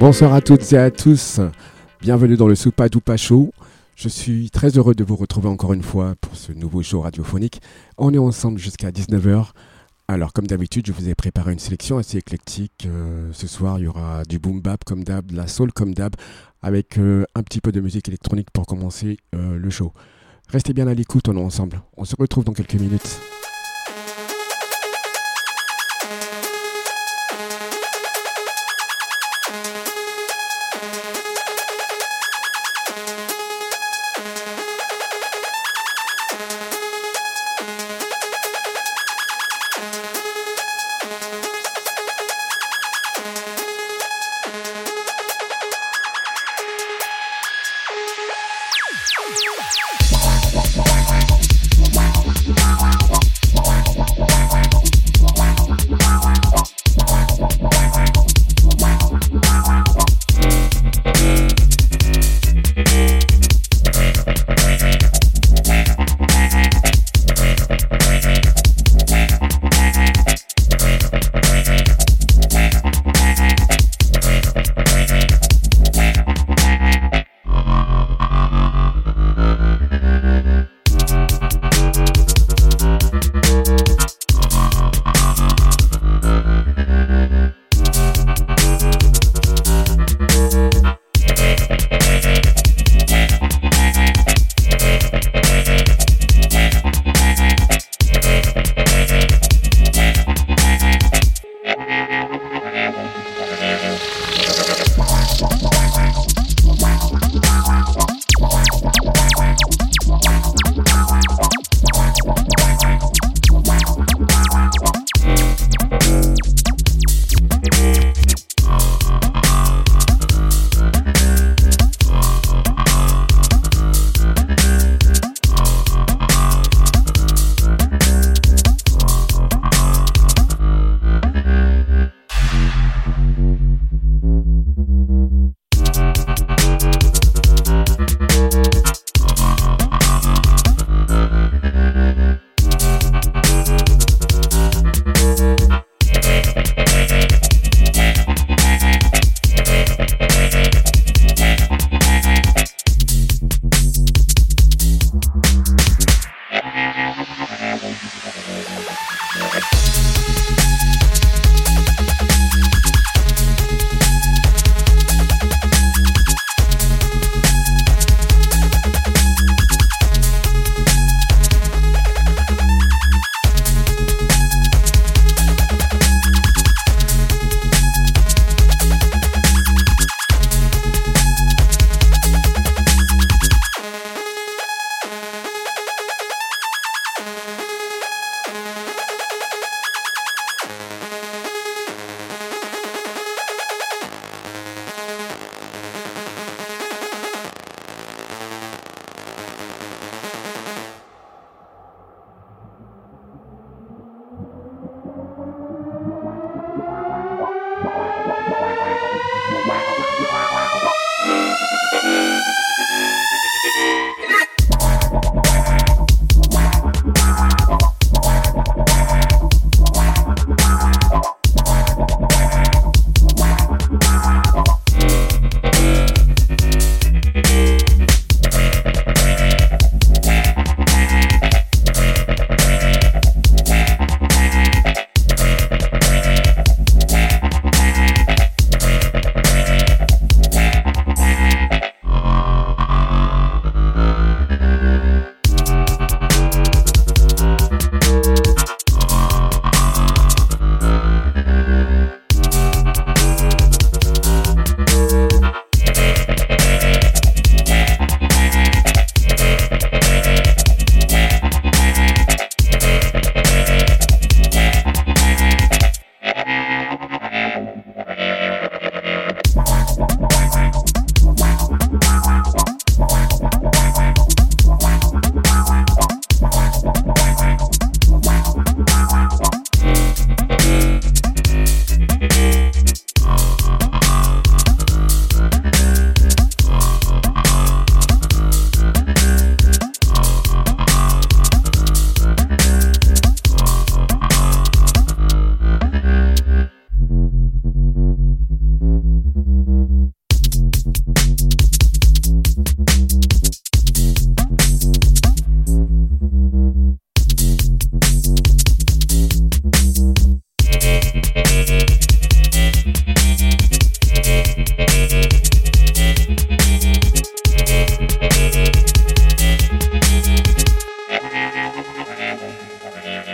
Bonsoir à toutes et à tous. Bienvenue dans le Soupa Doupa Show. Je suis très heureux de vous retrouver encore une fois pour ce nouveau show radiophonique. On est ensemble jusqu'à 19h. Alors, comme d'habitude, je vous ai préparé une sélection assez éclectique. Euh, ce soir, il y aura du boom bap comme d'hab, de la soul comme d'hab, avec euh, un petit peu de musique électronique pour commencer euh, le show. Restez bien à l'écoute, on est ensemble. On se retrouve dans quelques minutes.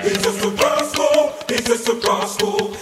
It's just the gospel. It's just the gospel.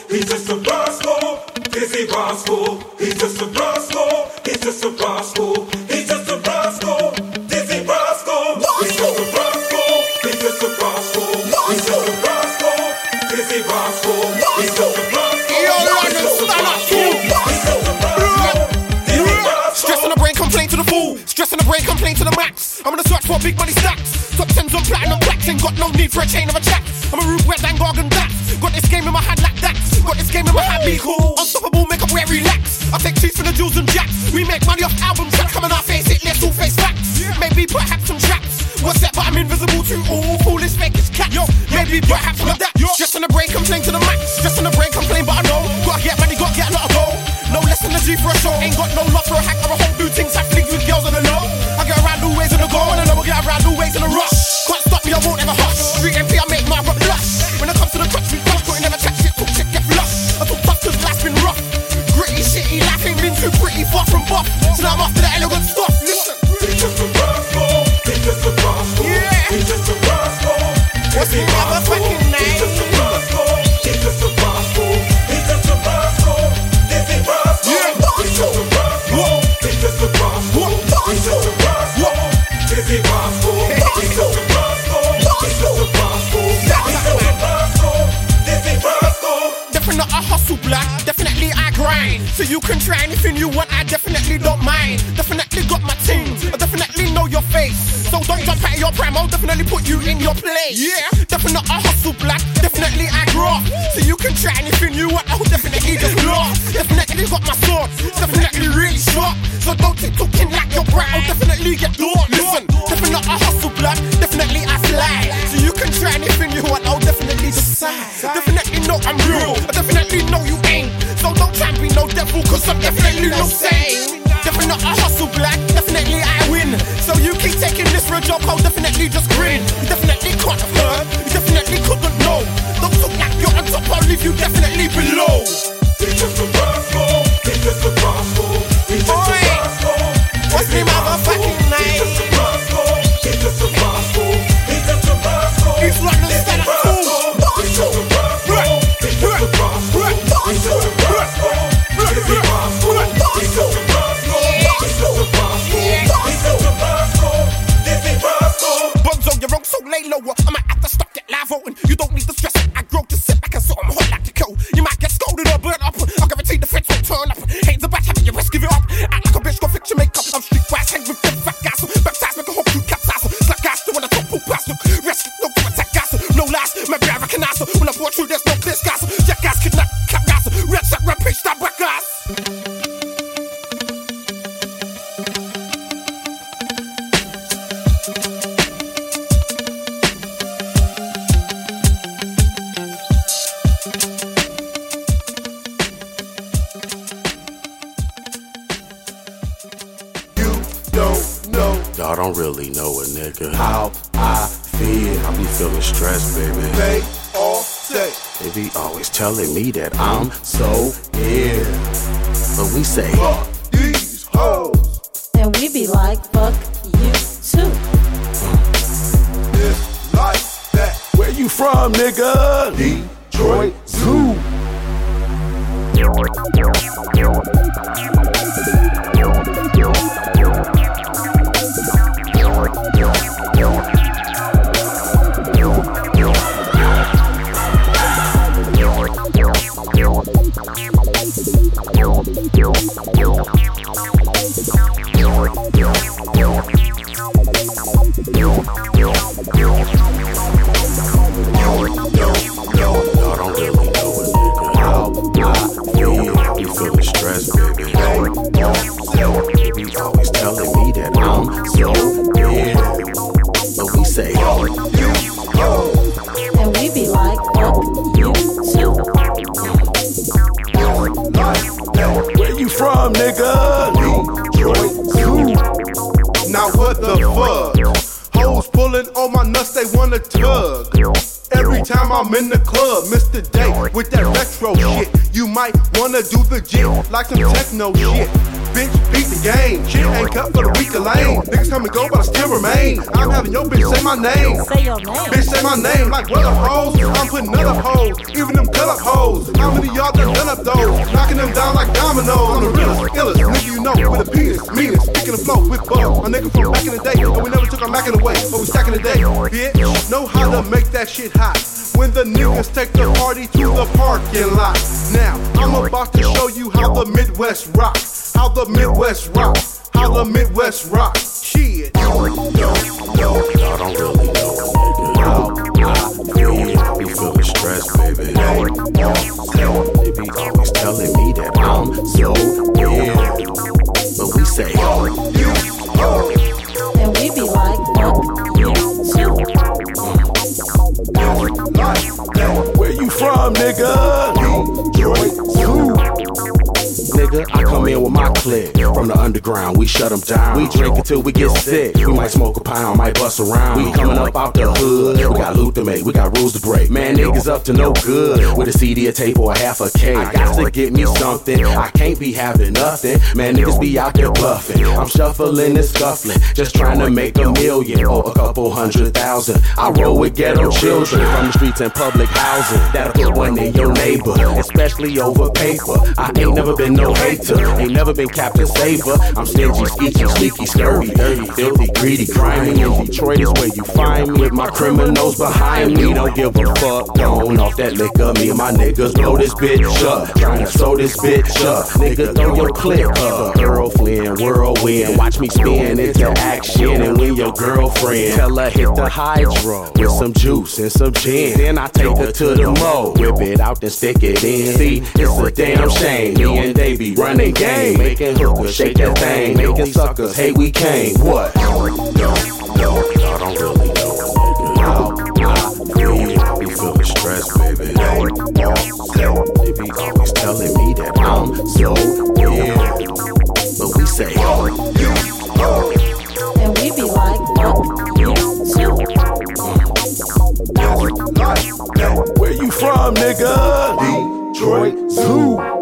Definitely really smart, so don't keep talking like your brat. I'll definitely get caught. Listen, definitely I hustle blood, definitely I fly. So you can try anything you want, I'll definitely decide. Definitely know I'm real, I definitely know you ain't. So don't try and be no devil, cause I'm definitely no saint. Definitely I hustle black, definitely I win. So you keep taking this for a joke, I'll definitely just grin. You definitely can't have heard, you definitely couldn't know. Don't look like you're on top, I'll leave you definitely below. you from, nigga? Detroit Zoo. tug. Every time I'm in the club, Mr. De', with that retro shit. You might wanna do the jig like some techno shit. Bitch, beat the game. Shit ain't cut for the weaker lane. Niggas come and go, but I still remain. I'm having your bitch say my name. Say your name. Bitch, say my name like what up hoes. I'm putting other hoes, even them cut up hoes. How many y'all done done up those? Knocking them down like dominoes. I'm the realest, illest know, with a penis, meanest, speaking the flow with buzz. A nigga from back in the day, and we never took our Mac in the way, but we stacking the day. Bitch, know how to make that shit hot when the niggas take the party to the parking lot. Now, I'm about to show you how the Midwest rock. How the Midwest rock. How the Midwest rock. Shit. Yo, yo, y'all don't really know, nigga. I feel, be feeling stressed, baby. They be always telling me that I'm so say. And we be like, fuck you too. Where you from, nigga? Nigga, I come in with my clique. From the underground, we shut them down. We drink until we get sick. We might smoke a pound, might bust around. We coming up out the hood. We got loot to make, we got rules to break. Man, niggas up to no good. With a CD, a tape, or a half a K. I got to get me something. I can't be having nothing. Man, niggas be out there bluffing. I'm shuffling and scuffling. Just trying to make a million or a couple hundred thousand. I roll with ghetto children from the streets and public housing. That'll put one in your neighbor, especially over paper. I ain't never been no hater, ain't never been Captain I'm stingy, skeeky, sneaky, scurvy, dirty, filthy, greedy, grimy. In Detroit is where you find me with my criminals behind me. Don't give a fuck, going off that liquor. Me and my niggas blow this bitch up, to sew this bitch up. Nigga, throw your clip up. Flynn, whirlwind. Watch me spin into action and win your girlfriend. Tell her hit the hydro with some juice and some gin. Then I take her to the mo, whip it out and stick it in. See, it's a damn shame. Me and they be running game, making hookers shake that thing, making suckers hey we came. What? Yo, yo, y'all don't really know, nigga. How I be feeling stressed, baby. They be always telling me that I'm so weird, but we say. And we be like, fuck you too. Where you from, nigga? Detroit Zoo.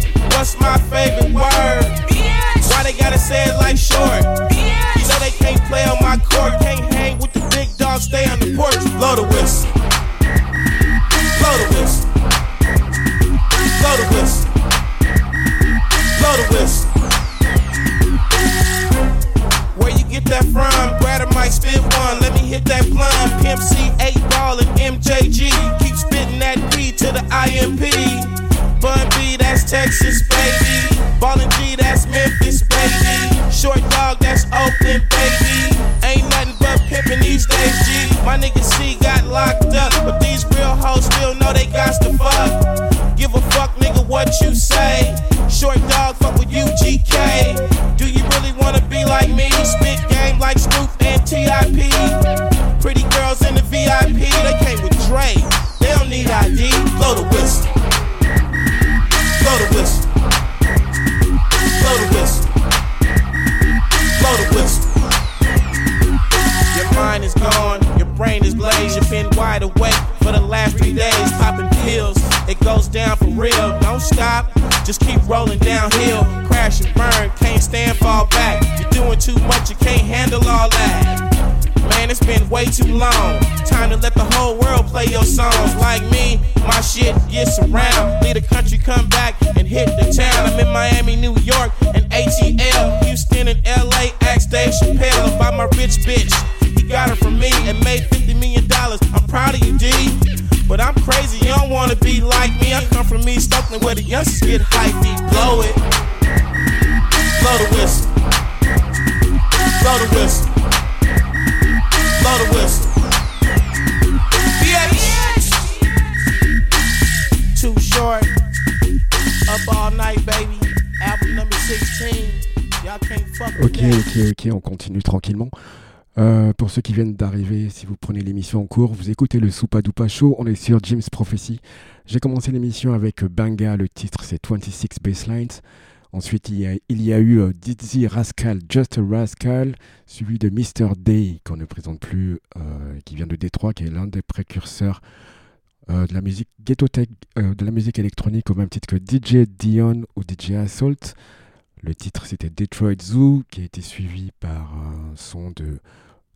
What's my favorite word? Why they gotta say it like short? You know they can't play on my court, can't hang with the big dogs, stay on the porch. Blow the whistle. Blow the whistle. Blow the whistle. Blow the whistle. Where you get that from? Grab a mic, spit one. Let me hit that blunt. Pimp C, 8 ball, and MJG. Keep spitting that P to the IMP. Bun B, Texas, baby. Ballin' G, that's Memphis, baby. Short dog, that's Oakland, baby. Ain't nothing but pimpin' these days, G. My nigga C got locked up, but these real hoes still know they got to fuck. Give a fuck, nigga, what you say. Short dog, fuck with UGK. Do you really wanna be like me? Spit game like Snoop and TIP. Wide awake for the last three days, popping pills. It goes down for real. Don't stop, just keep rolling downhill. Crash and burn, can't stand, fall back. You're doing too much, you can't handle all that. Man, it's been way too long. Time to let the whole world play your songs. Like me, my shit gets around. Leave the country, come back and hit the town. I'm in Miami, New York, and ATL. Houston and LA, ask Dave Chappelle about my rich bitch. He got her from me and made $50 million dollars. I'm proud of you, D. But I'm crazy, you don't wanna be like me. I come from East Oakland where the youngsters get hypey. Blow it. Blow the whistle. Blow the whistle. Blow the whistle. Yeah. Too short. Up all night, baby. Album number 16. Y'all can't fuck with Ok, ok, ok, on continue tranquillement. Euh, pour ceux qui viennent d'arriver, si vous prenez l'émission en cours, vous écoutez le Soupa Dupa Show, on est sur Jim's Prophecy. J'ai commencé l'émission avec Banga, le titre c'est 26 Baselines. Ensuite, il y a, il y a eu euh, Dizzy Rascal, Just a Rascal, suivi de Mr. Day, qu'on ne présente plus, euh, qui vient de Détroit, qui est l'un des précurseurs de la musique ghetto tech, de la musique électronique au même titre que DJ Dion ou DJ Assault. Le titre c'était Detroit Zoo, qui a été suivi par un son de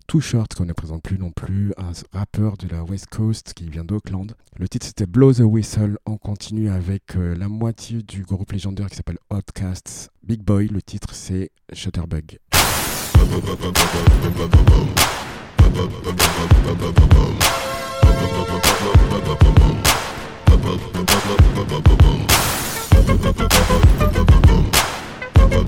Too Short, qu'on ne présente plus non plus, un rappeur de la West Coast qui vient d'Auckland. Le titre c'était Blow the Whistle. On continue avec euh, la moitié du groupe légendaire qui s'appelle Outcasts. Big Boy, le titre c'est Shutterbug. Boom.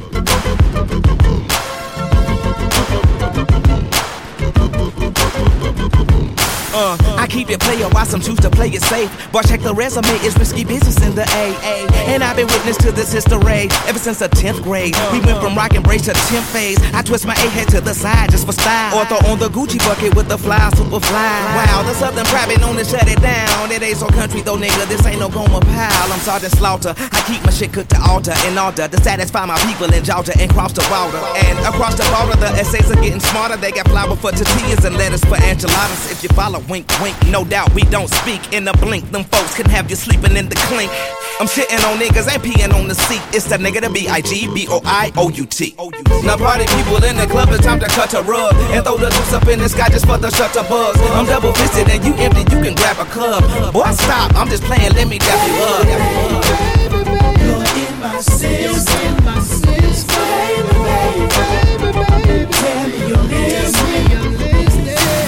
Uh, I keep it player while some choose to play it safe. Boy, check the resume, it's risky business in the AA. And I've been witness to this history ever since the 10th grade. We went from rock and brace to 10th phase. I twist my A head to the side just for style. Or throw on the Gucci bucket with the fly, super fly. Wow, the Southern private known to shut it down. It ain't so country though, nigga. This ain't no Gomer Pyle. I'm Sergeant Slaughter. I keep my shit cooked to altar in order to satisfy my people in Georgia and cross the border. And across the border, the essays are getting smarter. They got flour for tortillas and lettuce for enchiladas. If you follow, wink, wink, no doubt we don't speak in a blink. Them folks can have you sleeping in the clink. I'm shitting on niggas, ain't peeing on the seat. It's that nigga to B I G B O I O U T. Now party people in the club, it's time to cut a rug and throw the loose up in the sky just for the shutter buzz. I'm double fisted and you empty, you can grab a club. Boy, stop, I'm just playing, let me dap you up. You're in my system, in my system, baby, baby, baby, baby. Tell me you're listening.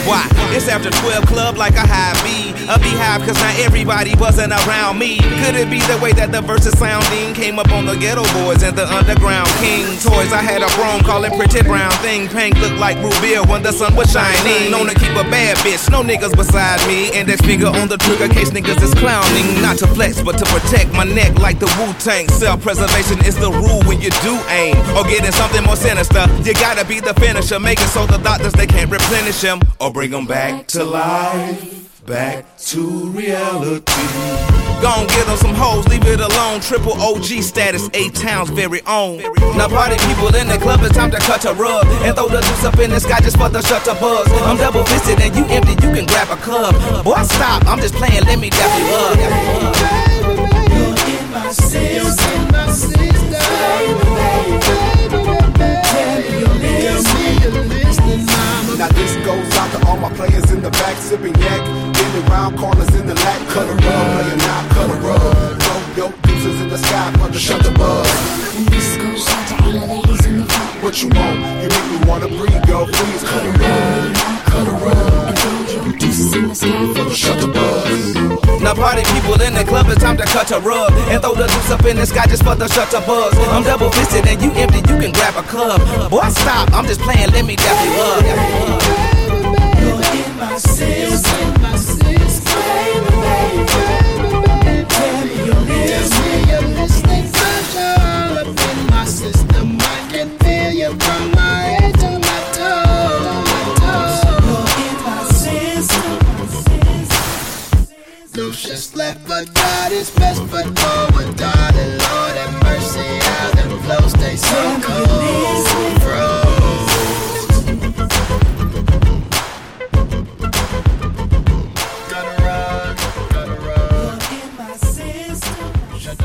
Why? It's after 12 club like a high B. A beehive cause not everybody buzzing around me. Could it be the way that the verses sounding came up on the Geto Boys and the underground king toys? I had a chrome calling pretty brown thing. Pink looked like Rubia when the sun was shining. Known to keep a bad bitch, no niggas beside me. and Index finger on the trigger case niggas is clowning. Not to flex, but to protect my neck like the Wu Tang. Self preservation is the rule when you do aim. Or getting something more sinister. You gotta be the finisher. Make it so the doctors they can't replenish him or bring them back to life. Back to reality. Gon' get them some hoes, leave it alone. Triple OG status, eight towns very own. Now party people in the club, it's time to cut a rug and throw the juice up in the sky just for the shutter buzz. I'm double fisted and you empty, you can grab a club. Boy, stop, I'm just playing, let me dap you up. You're in my system, in my system, baby, baby, Tell me you're listening, mama. Now this goes out to all my players in the back, sipping yak, in round corners in the lap, cut a rub, player now, cut a rub. Throw your deuces in the sky for the shut the buzz. What you want? You make me wanna breathe, girl. Please cut a rub, cut a rub. And throw your deuces in the sky for the Shut the. Now party people in the club, it's time to cut a rug and throw the juice up in the sky just for the shutter buzz. I'm double fisted and you empty, you can grab a club. Boy, stop, I'm just playing, let me dap you up. You're in my system,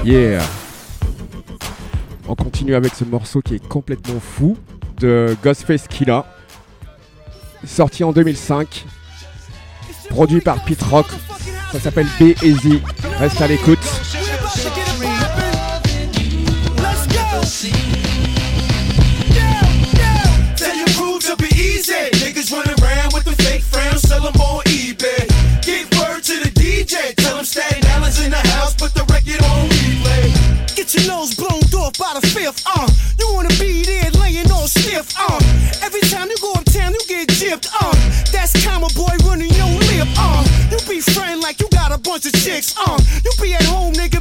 Yeah. On continue avec ce morceau qui est complètement fou de Ghostface Killa, sorti en 2005, produit par Pete Rock. Ça s'appelle Be Easy. Reste à l'écoute. That's boy running your lip, uh. You be friend like you got a bunch of chicks, uh. You be at home, nigga,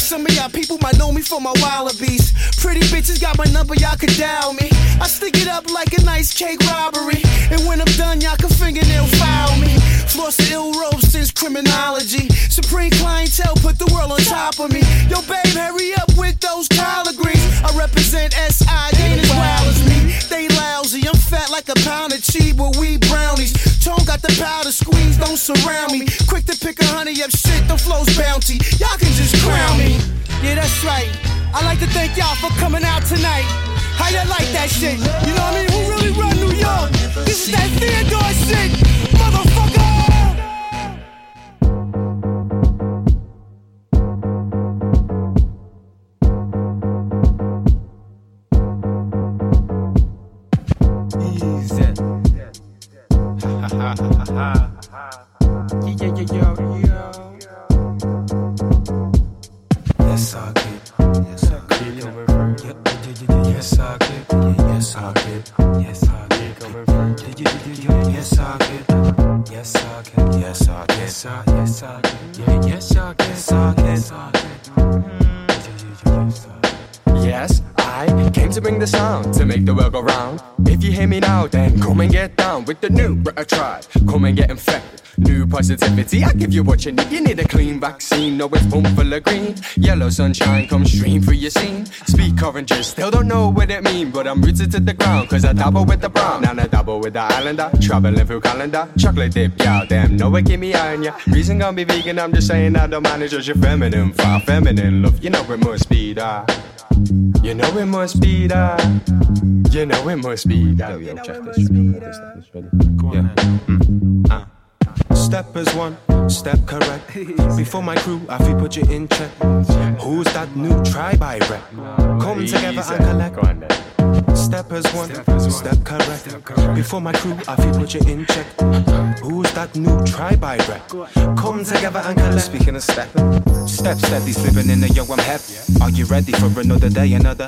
some of y'all people might know me for my wallabies. Pretty bitches got my number, y'all could dial me. I stick it up like a nice cake robbery, and when I'm done, y'all can fingernail file me. Floss the ill robe since criminology. Supreme clientele put the world on top of me. Yo, babe, hurry up with those collard greens. I represent SI, they ain't as wild as me. They lousy, I'm fat like a pound of cheese, but we got the to squeeze, don't surround me. Quick to pick a honey up shit, the flow's bounty. Y'all can just crown me. Yeah, that's right. I like to thank y'all for coming out tonight. How you like that shit? You know what I mean? Who really run New York? This is that Theodore shit, motherfucker. Yes, positivity, I give you what you need. You need a clean vaccine, no it's boom full of green. Yellow sunshine comes stream through your scene. Speak oranges, still don't know what it mean, but I'm rooted to the ground, cause I dabble with the brown. And I dabble with the islander, traveling through calendar. Chocolate dip, yeah, damn, no it give me iron, yeah. Reason gonna be vegan, I'm just saying I don't manage as your feminine, far feminine love. You know it must be that. You know it must be that. You know it must be that. Yo, check this. This ready. Yeah. Mm. Step is one, step correct. Before my crew, I feel put you in check. Who's that new tribe I rep? Come together and collect. Step is one, step correct. Before my crew, I feel put you in check. Who's that new tribe I rep? Come together and collect. Speaking of step, step steady slipping in the yo, I'm happy. Are you ready for another day, another?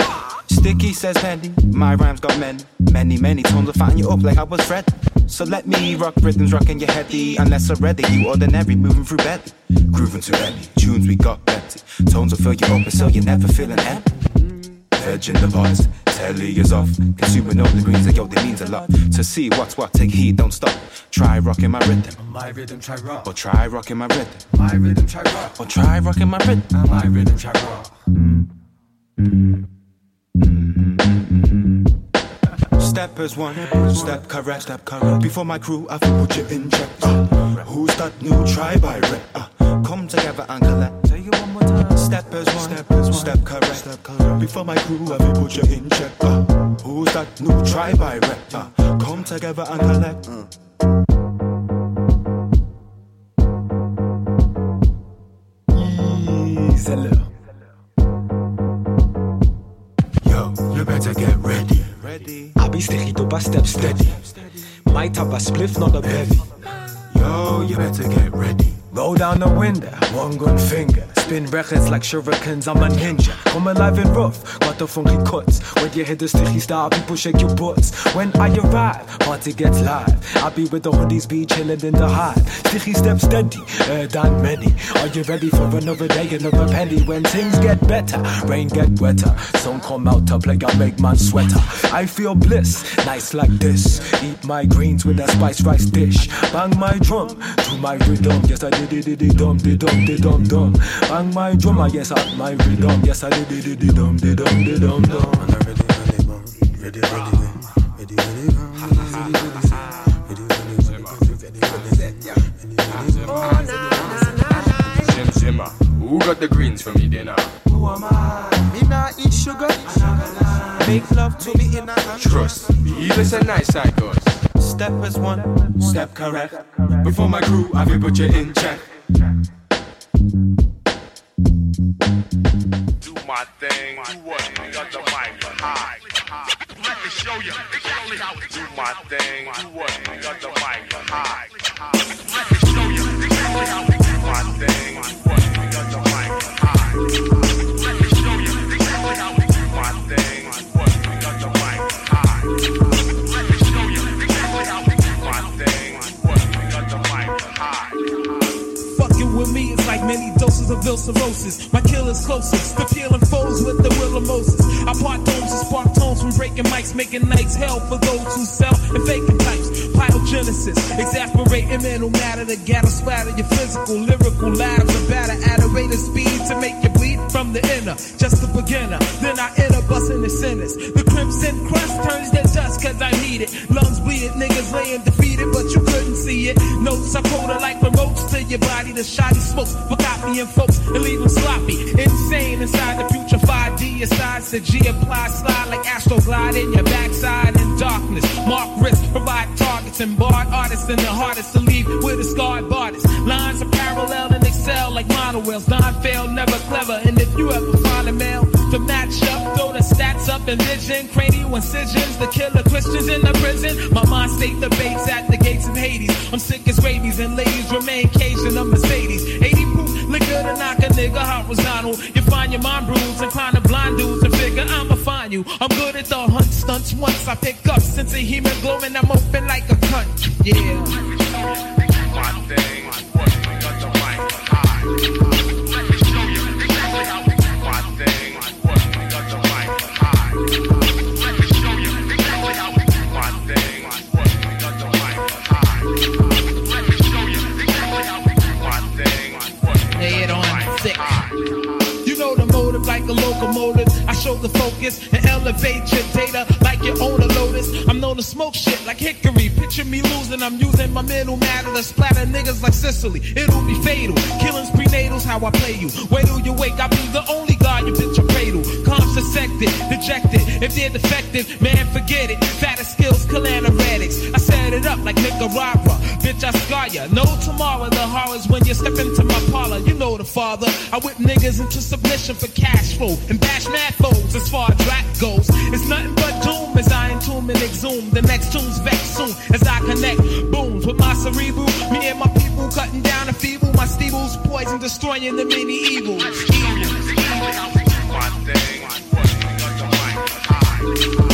Sticky says Pendy, my rhymes got many, many, many tones of fatten you up like I was Fred. So let me rock rhythms rocking your heady. Unless I already you ordinary moving through bed. Grooving to any tunes we got plenty. Tones will fill you up so you're never feeling empty. Veg in the pots, telly is off. Consuming all the greens, like yo, they means a lot. To see what's what, take heed, don't stop. Try rocking my rhythm. My rhythm, try rock. Or try rocking my rhythm. My rhythm, try rock. Or try rocking my rhythm. My rhythm, try rock. Mm. Mm. Step is one, step correct, step correct. Before my crew, I feel put you in check. Uh, who's that new tribe I rep? Uh, come together and collect. Say it one more time. Step is one, step, is one, step correct, step correct. Before my crew, I feel put you in check. Uh, who's that new tribe I rep? Uh, come together and collect. Diesel. Yo, you better get ready. Ready. I be sticky to a step steady. Might have a spliff, not a bevy. Yo, you better get ready. Roll down the window, one gun finger. Spin records like shurikens, I'm a ninja. Come alive and rough, got the funky cuts. When you hit the sticky style, people shake your butts. When I arrive, party gets live. I be with the hoodies, be chillin' in the hive. Sticky steps steady, uh, done many. Are you ready for another day, another penny? When things get better, rain get wetter. Sun come out to play, I make man sweater. I feel bliss, nice like this. Eat my greens with a spice rice dish. Bang my drum to my rhythm. Yes, I did it, did it, dum, did dum, did dum, dum. Bang my drum, ah, yes, I my rhythm. Yes, I did it, did dum, did dum, did dum, dum. And I'm ready, ready, bum. ready, ready, bum. ready, ready, bum. ready, ready, bum. ready, ready, bum. ready, ready, bum. Zim Zimmer. Who got the greens for me dinner? Who am I? Me not eat sugar. Make love to me in a Trust. Healers and nice cycles. Step is one, step correct. Before my crew, I will put you in check. Do my thing. Do what? Got the mic high. Let me show you exactly how to do my thing. Do what? Got the mic high. Let me show you exactly how to do my thing. Do what? Got the mic high. Many doses of ill cirrhosis. My killer's closest The peeling foes with the will of Moses. I part domes and spark tones from breaking mics, making nights hell for those who sell and faking types. Pyogenesis, exasperating mental matter to gather splatter your physical, lyrical lives are batter at a rate of speed to make you bleed from the inner. Just a beginner, then I enter busting the sinners. The crimson crust turns to dust cause I need it. Lungs bleed, niggas laying defeated, but you see it. Notes I quote like remotes to your body, the shoddy smokes for copying folks and leave them sloppy. Insane inside the putrefied D aside to G apply slide like Astro glide in your backside in darkness. Mark wrist, provide targets and barred artists and the hardest to leave with a scarred artist. Lines are parallel and excel like monowheels. Don fail, never clever. And if you ever find a male to match up, throw the stats up and vision. Cranial incisions, the killer Christians in the prison. My mind state debates at the gates of Hades. I'm sick as rabies and ladies remain caged in a Mercedes. 80 proof liquor to knock a nigga horizontal. You find your mind bruised, inclined to blind dudes and figure I'ma find you. I'm good at the hunt stunts once I pick up sense of hemoglobin. I'm open like a cunt. Yeah. The mic high. A locomotive. I show the focus and elevate your data like you own a lotus. I'm known to smoke shit like hickory. Picture me losing, I'm using my mental matter to splatter niggas like Sicily. It'll be fatal. Killings prenatals, how I play you. Wait till you wake, I'll be the only god you bitch a cradle. Dissected, dejected. If they're defective, man, forget it. Fatter skills, calanaretics. I set it up like Nicaragua. Bitch, I scar ya. No tomorrow, the horrors when you step into my parlor. You know the father. I whip niggas into submission for cash flow and bash mad foes as far as rap goes. It's nothing but doom as I entomb and exhume. The next tune's vex soon as I connect booms with my cerebral. Me and my people cutting down the feeble. My steebles poison, destroying the many evils. My thing. Got the mic high.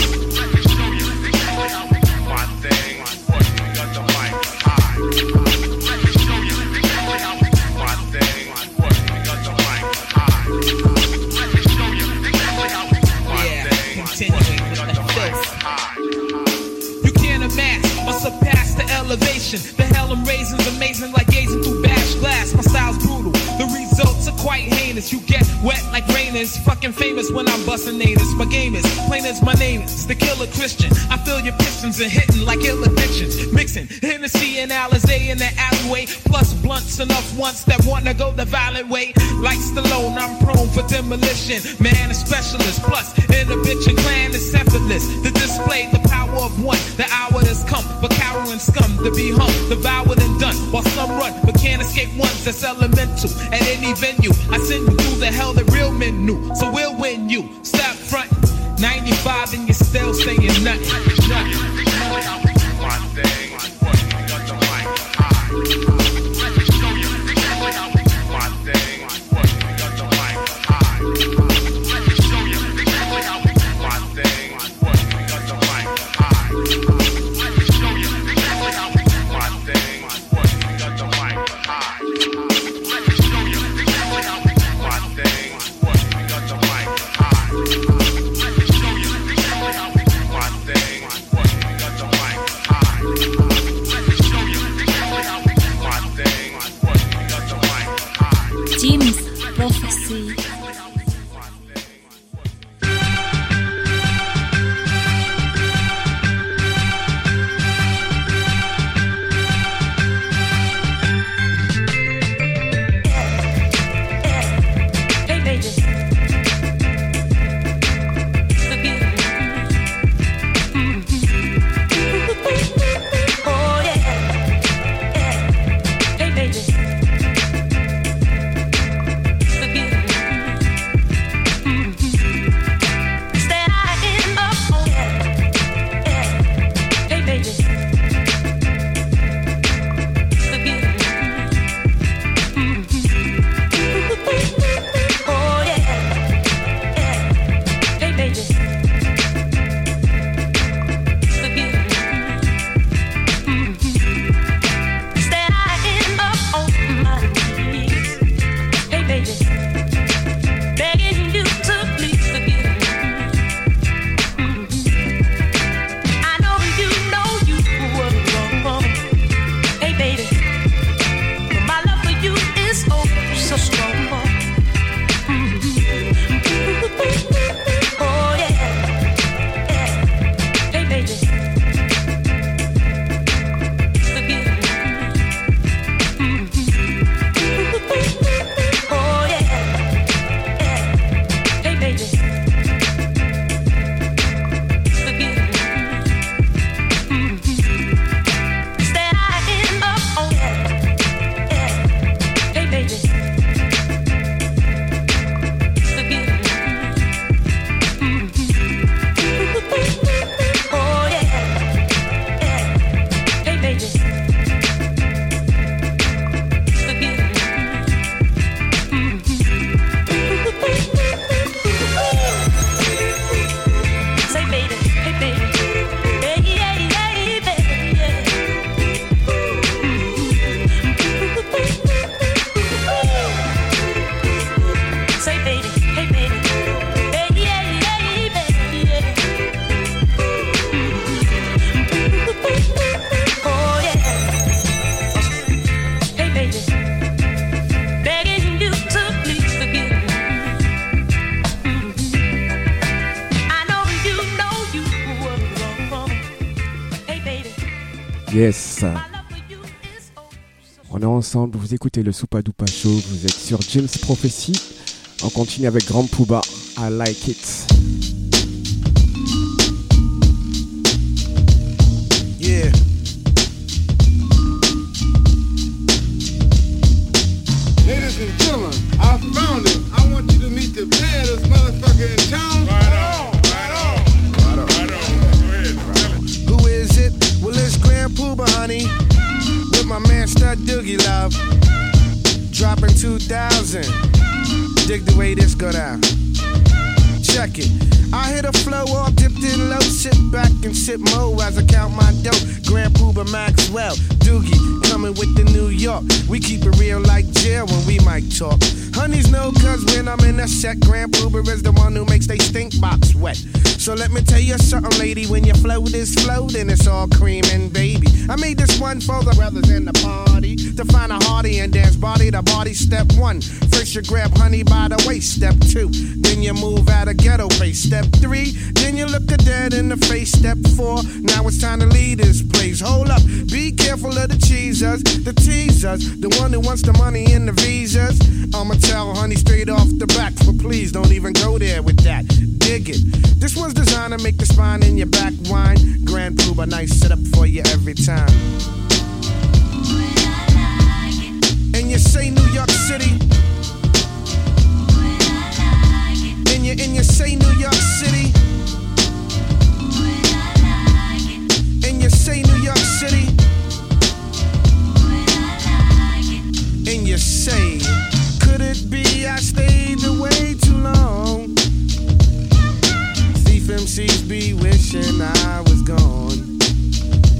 Is fucking famous when I'm busting natives. My game is plain as my name is the killer Christian. I feel your pistons and hitting like ill addictions. Mixing Hennessy and Alizé in the alleyway. Plus blunts enough once that wanna go the violent way. Like Stallone, I'm prone for demolition. Man, a specialist. Plus, in a bitch and clan is effortless. To display the power of one. The hour has come for cowering scum to be hung, devoured and done. While some run, but can't escape ones that's elemental. At any venue, vous écoutez le Soupa Dupa Show, vous êtes sur James Prophecy. On continue avec Grand Pouba, I Like It. Talk. Honeys know cause when I'm in a set, Grand Puba is the one who makes they stink box wet. So let me tell you something, lady. When your flow is flow, then it's all cream and baby. I made this one for the brothers in the party to find a hearty and dance body to body. Step one, first you grab honey by the waist. Step two, then you move out of ghetto pace. Step three, then you look a dead in the face. Step four, now it's time to lead this place. Hold up, be careful of the cheesers, the teasers, the one who wants the money and the visas. I'ma tell honey straight off the back, but please don't even go there with that. Dig it. This one's designed to make the spine in your back whine brand new, but nice setup for you every time. And you say New York City. And you and you say New York City. And you say New York City. And you say, could it be I stayed away too long? Thief MCs be wishing I gone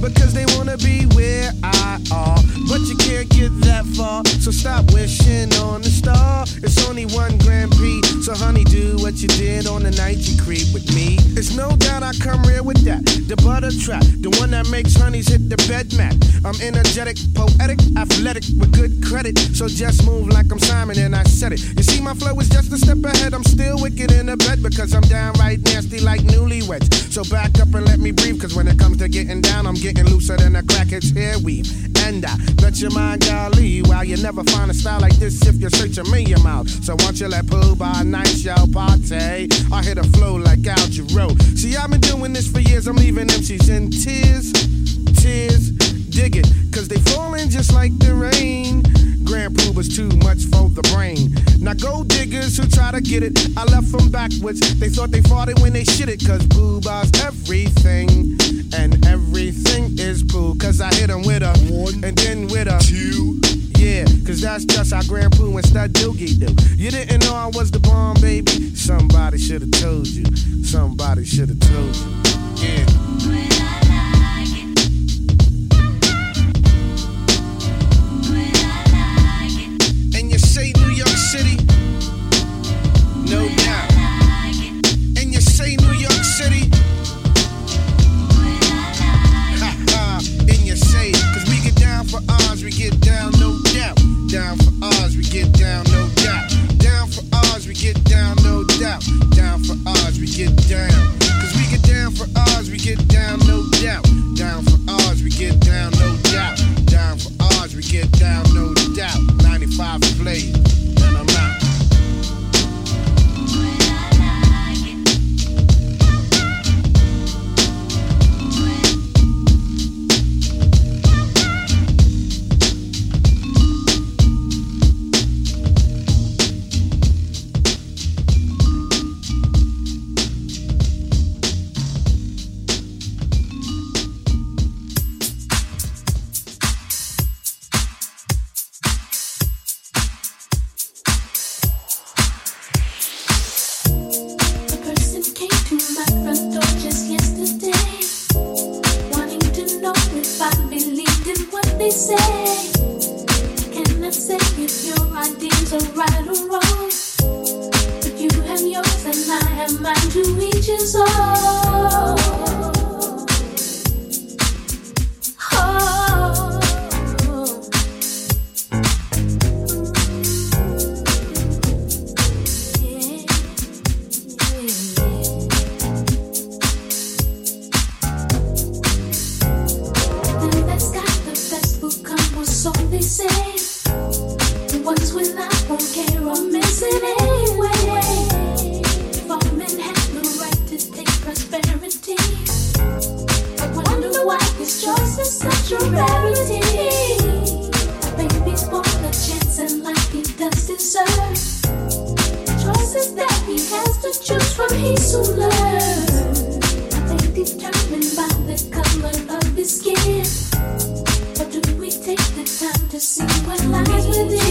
because they wanna be where I are but you can't get that far. So stop wishing on the star. It's only one Grand Prix, so honey, do what you did on the night you creep with me. It's no doubt I come real with that. The butter trap, the one that makes honeys hit the bed mat. I'm energetic, poetic, athletic, with good credit. So just move like I'm Simon and I said it. You see, my flow is just a step ahead. I'm still wicked in the bed because I'm downright nasty like newlyweds. So back up and let me breathe, cause when it comes to getting down, I'm getting looser than a crackhead's hair weave. And I bet your mind, golly, while you never find a style like this if you're searching me your mouth. So once you let poo by night, y'all party. I hit a flow like Al Jarreau. See, I've been doing this for years, I'm leaving MCs in tears, tears, dig it, cause they falling just like the rain. Grand Prix was too much for the brain. Now go diggers who try to get it, I left them backwards. They thought they fought it when they shit it, cause boo bars everything. And everything is cool, cause I hit them with a one and then with a two. Yeah, cause that's just how Grand Poo and Stud Doogie do. You didn't know I was the bomb, baby? Somebody should've told you. Somebody should've told you. Yeah. Wonder why this choice is such a rarity. Baby's born a chance and life he does deserve. Choices that he has to choose from, he's who learns. Are they determined by the color of his skin? Or do we take the time to see what lies within?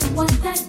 I. So critical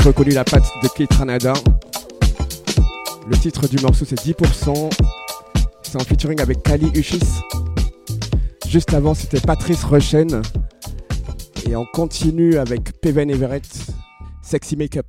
reconnu la patte de Kate. Le titre du morceau c'est 10%. C'est en featuring avec Kali Uchis. Juste avant c'était Patrice Rushen. Et on continue avec Peven Everett, Sexy Makeup.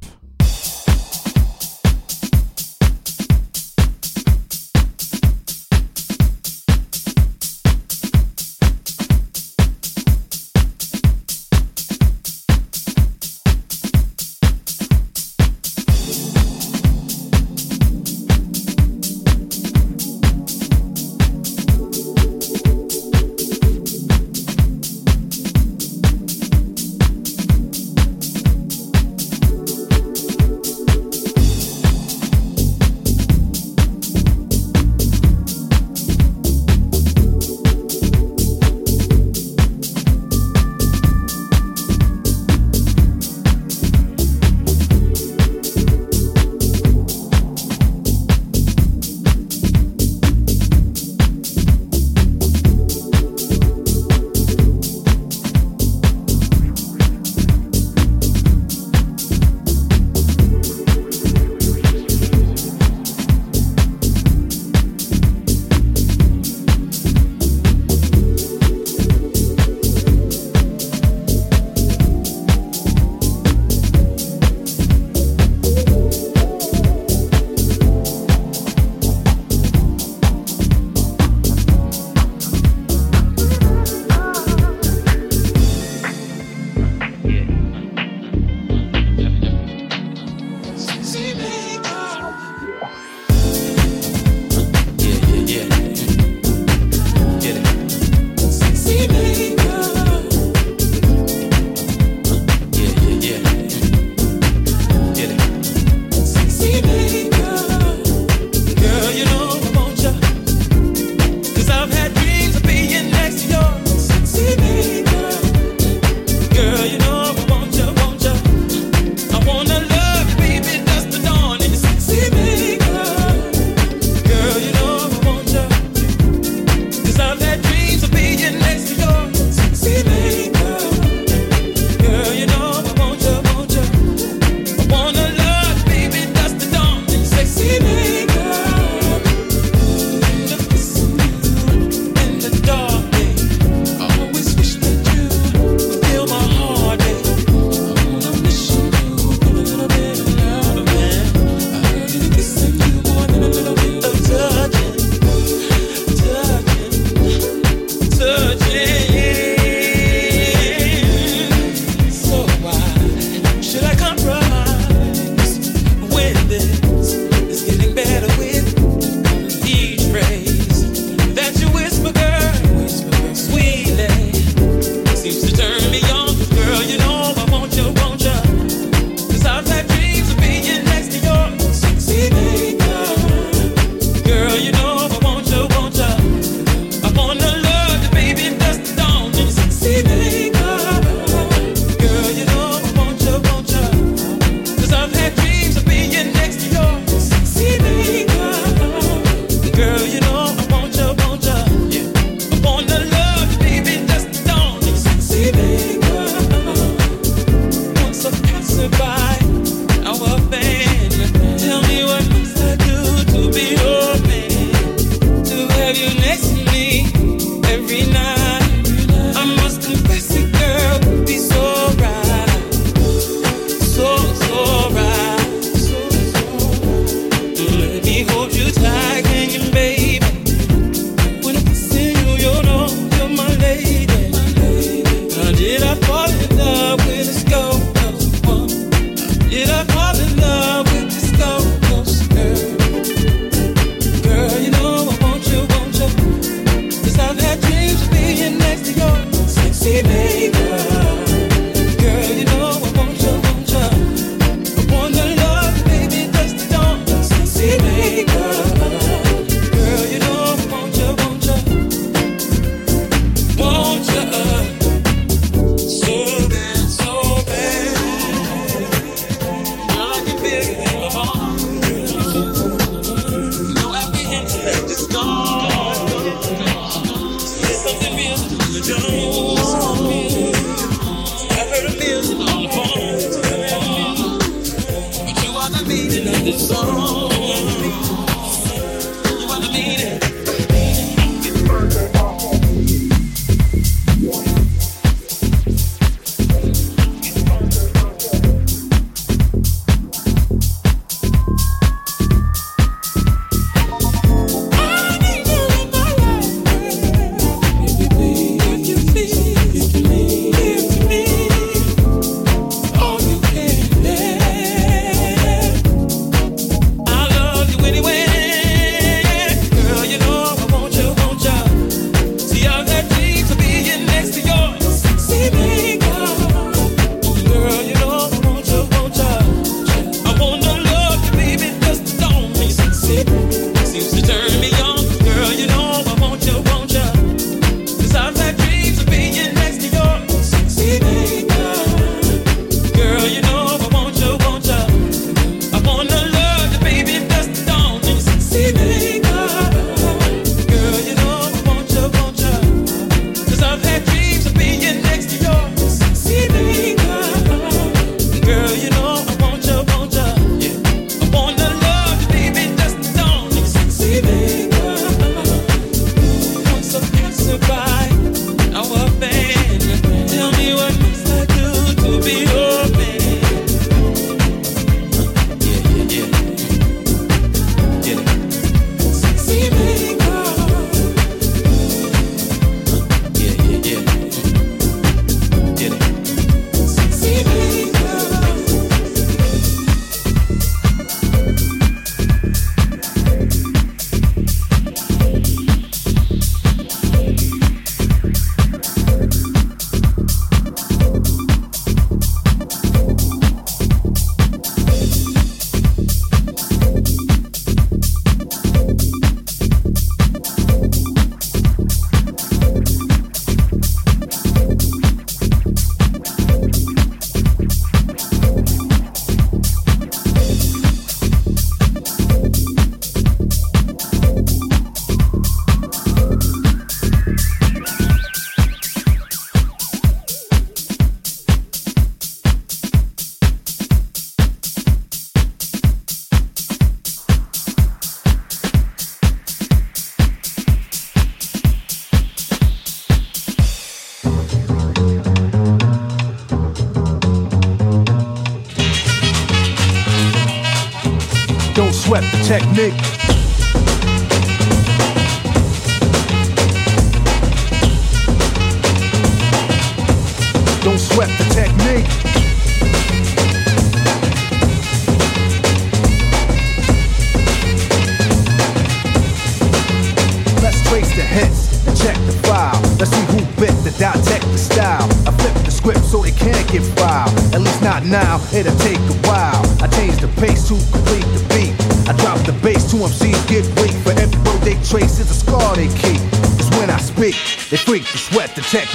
Technique.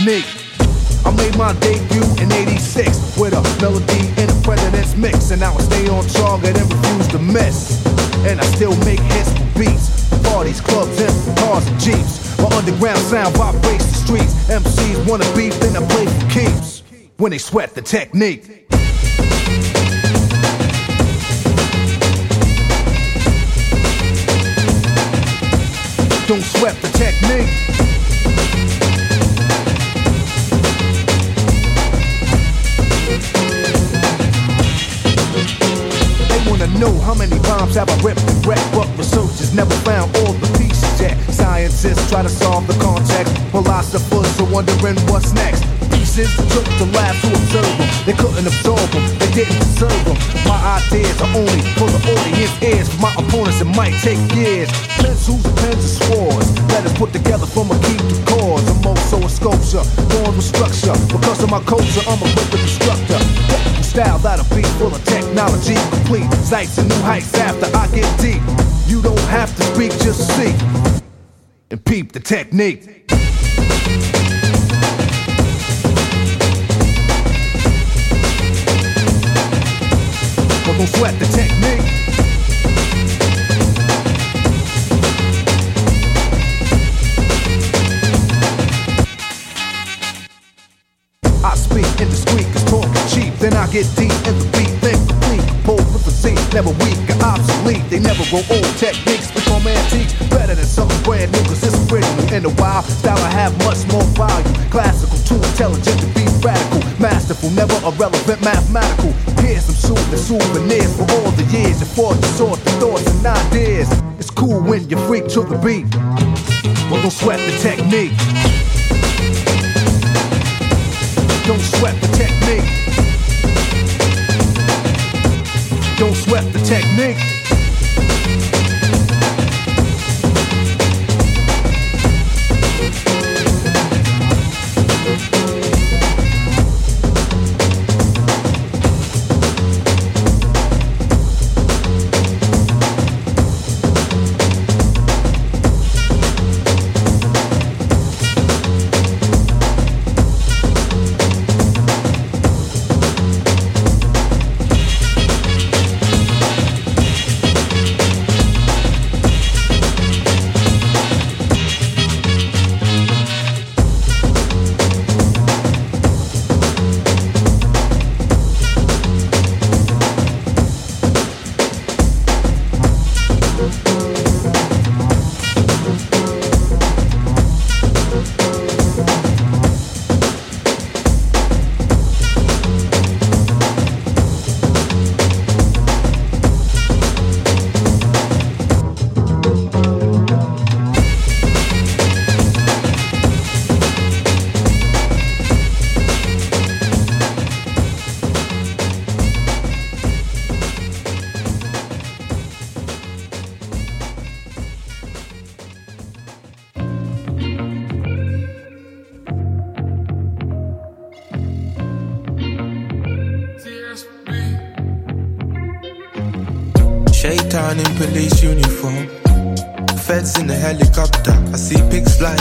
I made my debut in 86 with a melody in a president's mix. And I stay on target and refuse to miss. And I still make hits for beats. Parties, clubs, and cars and jeeps. My underground sound vibrates the streets. MCs wanna beef, then I play for keeps. When they sweat the technique. Don't sweat the technique. Know how many bombs have I ripped and wrecked, but researchers never found all the pieces yet. Scientists try to solve the context, philosophers are wondering what's next pieces took the labs to observe them. They couldn't absorb them, they didn't deserve them. My ideas are only for the audience ears. For my opponents, it might take years. Pencils, pens, and swords. Letters put together from a key to cause. I'm also a sculpture, born with structure. Because of my culture, I'm a rhythm instructor. Technical style that'll be full of technology. Complete sights and new heights after I get deep. You don't have to speak, just see. And peep the technique. Don't sweat the technique. I speak indiscreet, cause talk cheap. Then I get deep in the beat, then complete. Pull with the seat, never weak or obsolete. They never grow old techniques, become antiques. Better than something brand new, cause it's original. In a while, style I have much more value. Classical, too intelligent to be radical. Masterful, never irrelevant, mathematical. Here's some soothing souvenirs for all the years. You fought, you sort the thoughts and ideas. It's cool when you freak to the beat. But don't sweat the technique. Don't sweat the technique. Don't sweat the technique.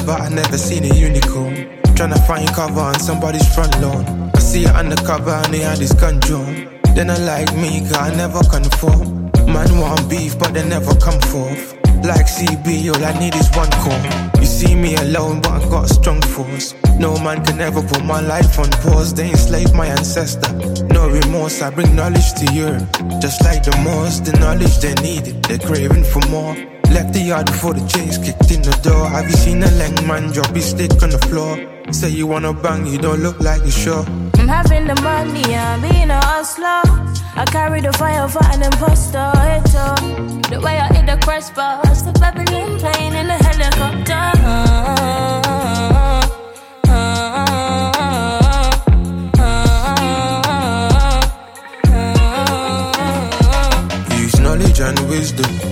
But I never seen a unicorn. Tryna find cover on somebody's front lawn. I see it undercover and he had his gun drawn. Then I like me, cause I never conform. Man want beef, but they never come forth. Like CB, all I need is one call. You see me alone, but I got a strong force. No man can ever put my life on pause. They enslaved my ancestor. No remorse, I bring knowledge to Europe. Just like the Moors, the knowledge they needed. They're craving for more. Left the yard before the chase kicked in the door. Have you seen a leng man drop his stick on the floor? Say you wanna bang, you don't look like you sure. I'm having the money, I'm being a hustler. I carry the fire for an imposter. It's uh, the way I hit the crash bus, the Babylon plane in the helicopter. Use knowledge and wisdom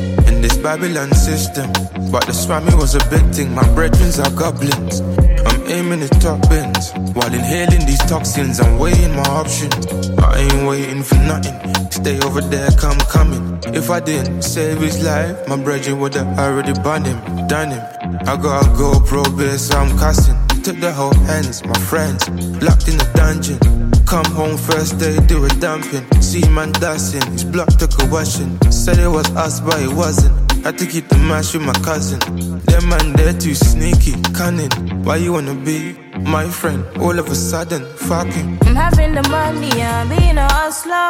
this Babylon system. But the swami was a big thing, my brethrens are goblins. I'm aiming at top ends while inhaling these toxins. I'm weighing my options. I ain't waiting for nothing. Stay over there, come coming. If I didn't save his life, my brethren would have already banned him, done him. I got a GoPro base, I'm cussing. Took the whole hands, my friends, locked in the dungeon. Come home first day, do a dumping. See man dancing, his block took a washing. Said it was us, but it wasn't. Had to keep the match with my cousin. Them man, they're too sneaky, cunning. Why you wanna be my friend? All of a sudden, fucking. I'm having the money, I'm being a hustler.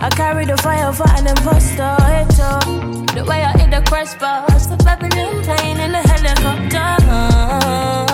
I carry the fire for an imposter. Uh, the way I hit the crash bus, the Babylon plane in the helicopter.